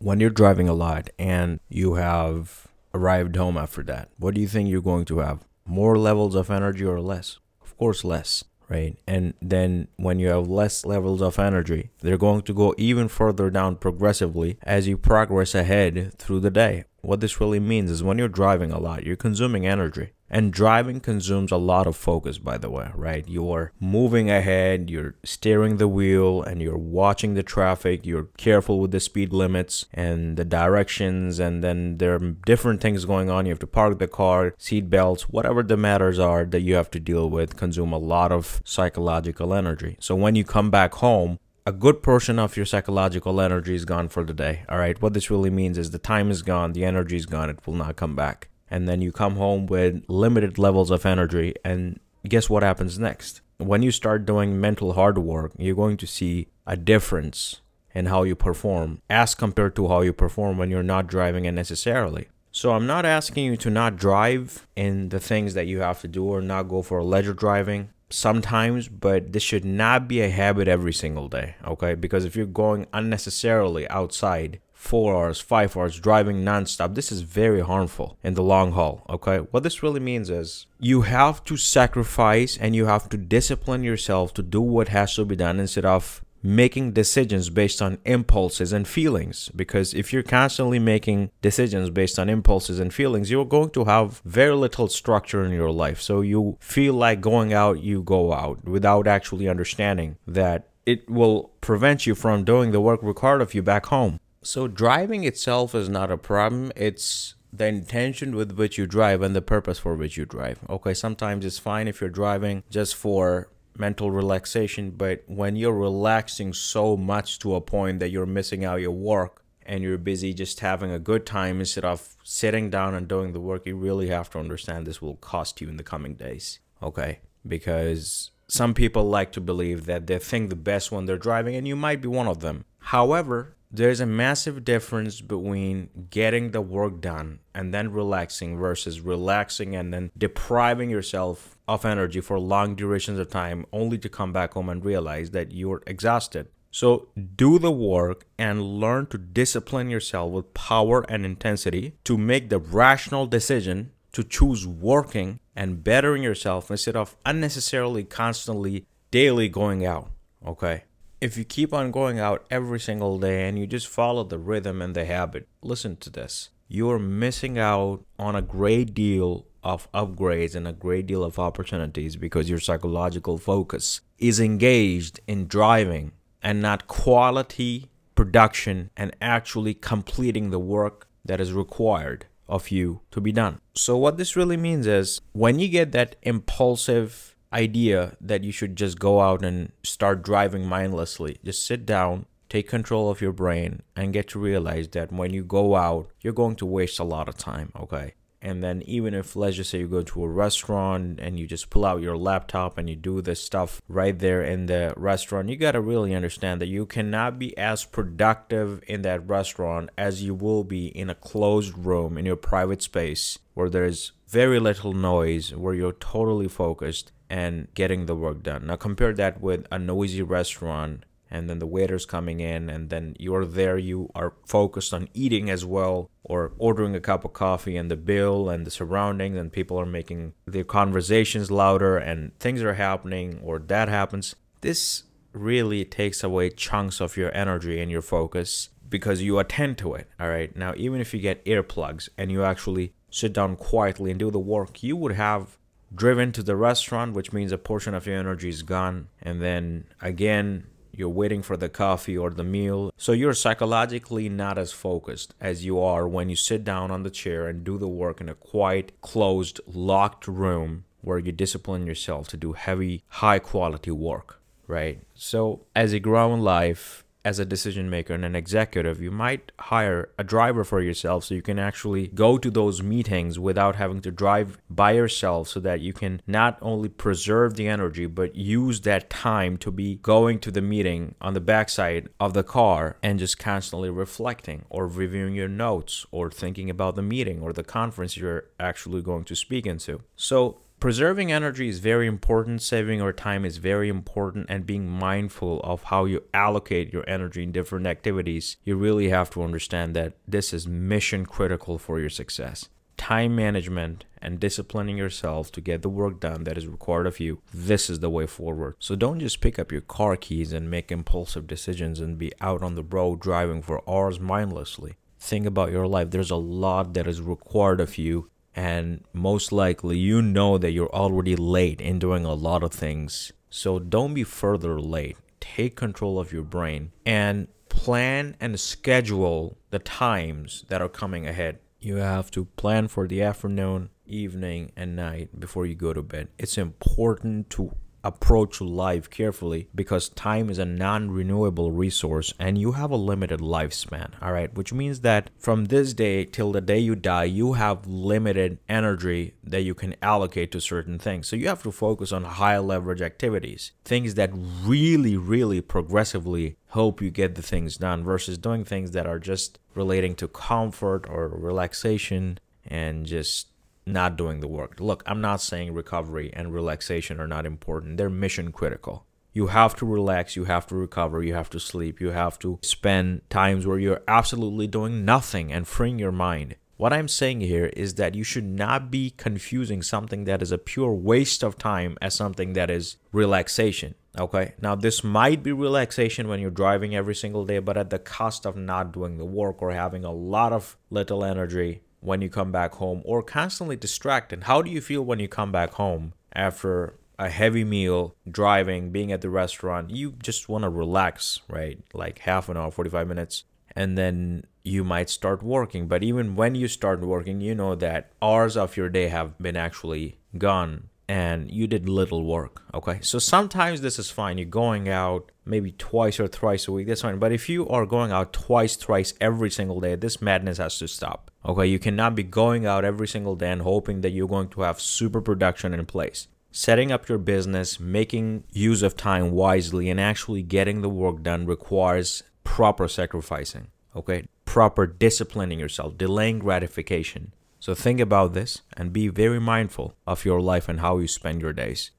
when you're driving a lot and you have arrived home after that, what do you think you're going to have? More levels of energy or less? Of course, less, right? And then when you have less levels of energy, they're going to go even further down progressively as you progress ahead through the day. What this really means is when you're driving a lot, you're consuming energy. And driving consumes a lot of focus, by the way, right? You're moving ahead, you're steering the wheel, and you're watching the traffic. You're careful with the speed limits and the directions, and then there are different things going on. You have to park the car, seat belts, whatever the matters are that you have to deal with, consume a lot of psychological energy. So when you come back home, a good portion of your psychological energy is gone for the day. All right. What this really means is the time is gone, the energy is gone, it will not come back and then you come home with limited levels of energy and guess what happens next when you start doing mental hard work you're going to see a difference in how you perform as compared to how you perform when you're not driving unnecessarily so i'm not asking you to not drive in the things that you have to do or not go for a leisure driving sometimes, but this should not be a habit every single day, okay? Because if you're going unnecessarily outside four hours, five hours driving nonstop. This is very harmful in the long haul. Okay. What this really means is you have to sacrifice and you have to discipline yourself to do what has to be done instead of making decisions based on impulses and feelings because if you're constantly making decisions based on impulses and feelings you're going to have very little structure in your life so you feel like going out you go out without actually understanding that it will prevent you from doing the work required of you back home so driving itself is not a problem. It's the intention with which you drive and the purpose for which you drive. Okay, sometimes it's fine if you're driving just for mental relaxation, but when you're relaxing so much to a point that you're missing out your work and you're busy just having a good time instead of sitting down and doing the work, you really have to understand this will cost you in the coming days. Okay, because some people like to believe that they think the best when they're driving, and you might be one of them. However, there's a massive difference between getting the work done and then relaxing versus relaxing and then depriving yourself of energy for long durations of time only to come back home and realize that you're exhausted. So, do the work and learn to discipline yourself with power and intensity to make the rational decision to choose working and bettering yourself instead of unnecessarily constantly daily going out. Okay if you keep on going out every single day and you just follow the rhythm and the habit, listen to this. You're missing out on a great deal of upgrades and a great deal of opportunities because your psychological focus is engaged in driving and not quality production and actually completing the work that is required of you to be done. So, what this really means is when you get that impulsive idea that you should just go out and start driving mindlessly. Just sit down, take control of your brain, and get to realize that when you go out, you're going to waste a lot of time, okay? And then, even if, let's just say, you go to a restaurant and you just pull out your laptop and you do this stuff right there in the restaurant, you got to really understand that you cannot be as productive in that restaurant as you will be in a closed room in your private space where there's very little noise, where you're totally focused and getting the work done. Now compare that with a noisy restaurant and then the waiters coming in and then you're there you are focused on eating as well or ordering a cup of coffee and the bill and the surroundings and people are making their conversations louder and things are happening or that happens this really takes away chunks of your energy and your focus because you attend to it all right now even if you get earplugs and you actually sit down quietly and do the work you would have driven to the restaurant, which means a portion of your energy is gone. And then again, you're waiting for the coffee or the meal. So you're psychologically not as focused as you are when you sit down on the chair and do the work in a quiet, closed, locked room where you discipline yourself to do heavy, high quality work, right? So as you grow in life, as a decision maker and an executive, you might hire a driver for yourself so you can actually go to those meetings without having to drive by yourself so that you can not only preserve the energy but use that time to be going to the meeting on the backside of the car and just constantly reflecting or reviewing your notes or thinking about the meeting or the conference you're actually going to speak into. So preserving energy is very important, saving your time is very important, and being mindful of how you allocate your energy in different activities. You really have to understand that this is mission critical for your success. Time management and disciplining yourself to get the work done that is required of you, this is the way forward. So don't just pick up your car keys and make impulsive decisions and be out on the road driving for hours mindlessly. Think about your life. There's a lot that is required of you and most likely you know that you're already late in doing a lot of things. So don't be further late. Take control of your brain and plan and schedule the times that are coming ahead. You have to plan for the afternoon, evening, and night before you go to bed. It's important to approach life carefully because time is a non renewable resource and you have a limited lifespan. All right, which means that from this day till the day you die, you have limited energy that you can allocate to certain things. So you have to focus on high leverage activities, things that really, really progressively help you get the things done versus doing things that are just relating to comfort or relaxation and just not doing the work. Look, I'm not saying recovery and relaxation are not important, they're mission critical. You have to relax, you have to recover, you have to sleep, you have to spend times where you're absolutely doing nothing and freeing your mind. What I'm saying here is that you should not be confusing something that is a pure waste of time as something that is relaxation. Okay, now this might be relaxation when you're driving every single day, but at the cost of not doing the work or having a lot of little energy when you come back home or constantly distracted? How do you feel when you come back home after a heavy meal, driving, being at the restaurant? You just want to relax, right? Like half an hour, 45 minutes, and then you might start working. But even when you start working, you know that hours of your day have been actually gone and you did little work. Okay. So sometimes this is fine. You're going out maybe twice or thrice a week. That's fine. But if you are going out twice, thrice every single day, this madness has to stop. Okay. You cannot be going out every single day and hoping that you're going to have super production in place. Setting up your business, making use of time wisely, and actually getting the work done requires proper sacrificing. Okay. Proper disciplining yourself, delaying gratification so think about this and be very mindful of your life and how you spend your days.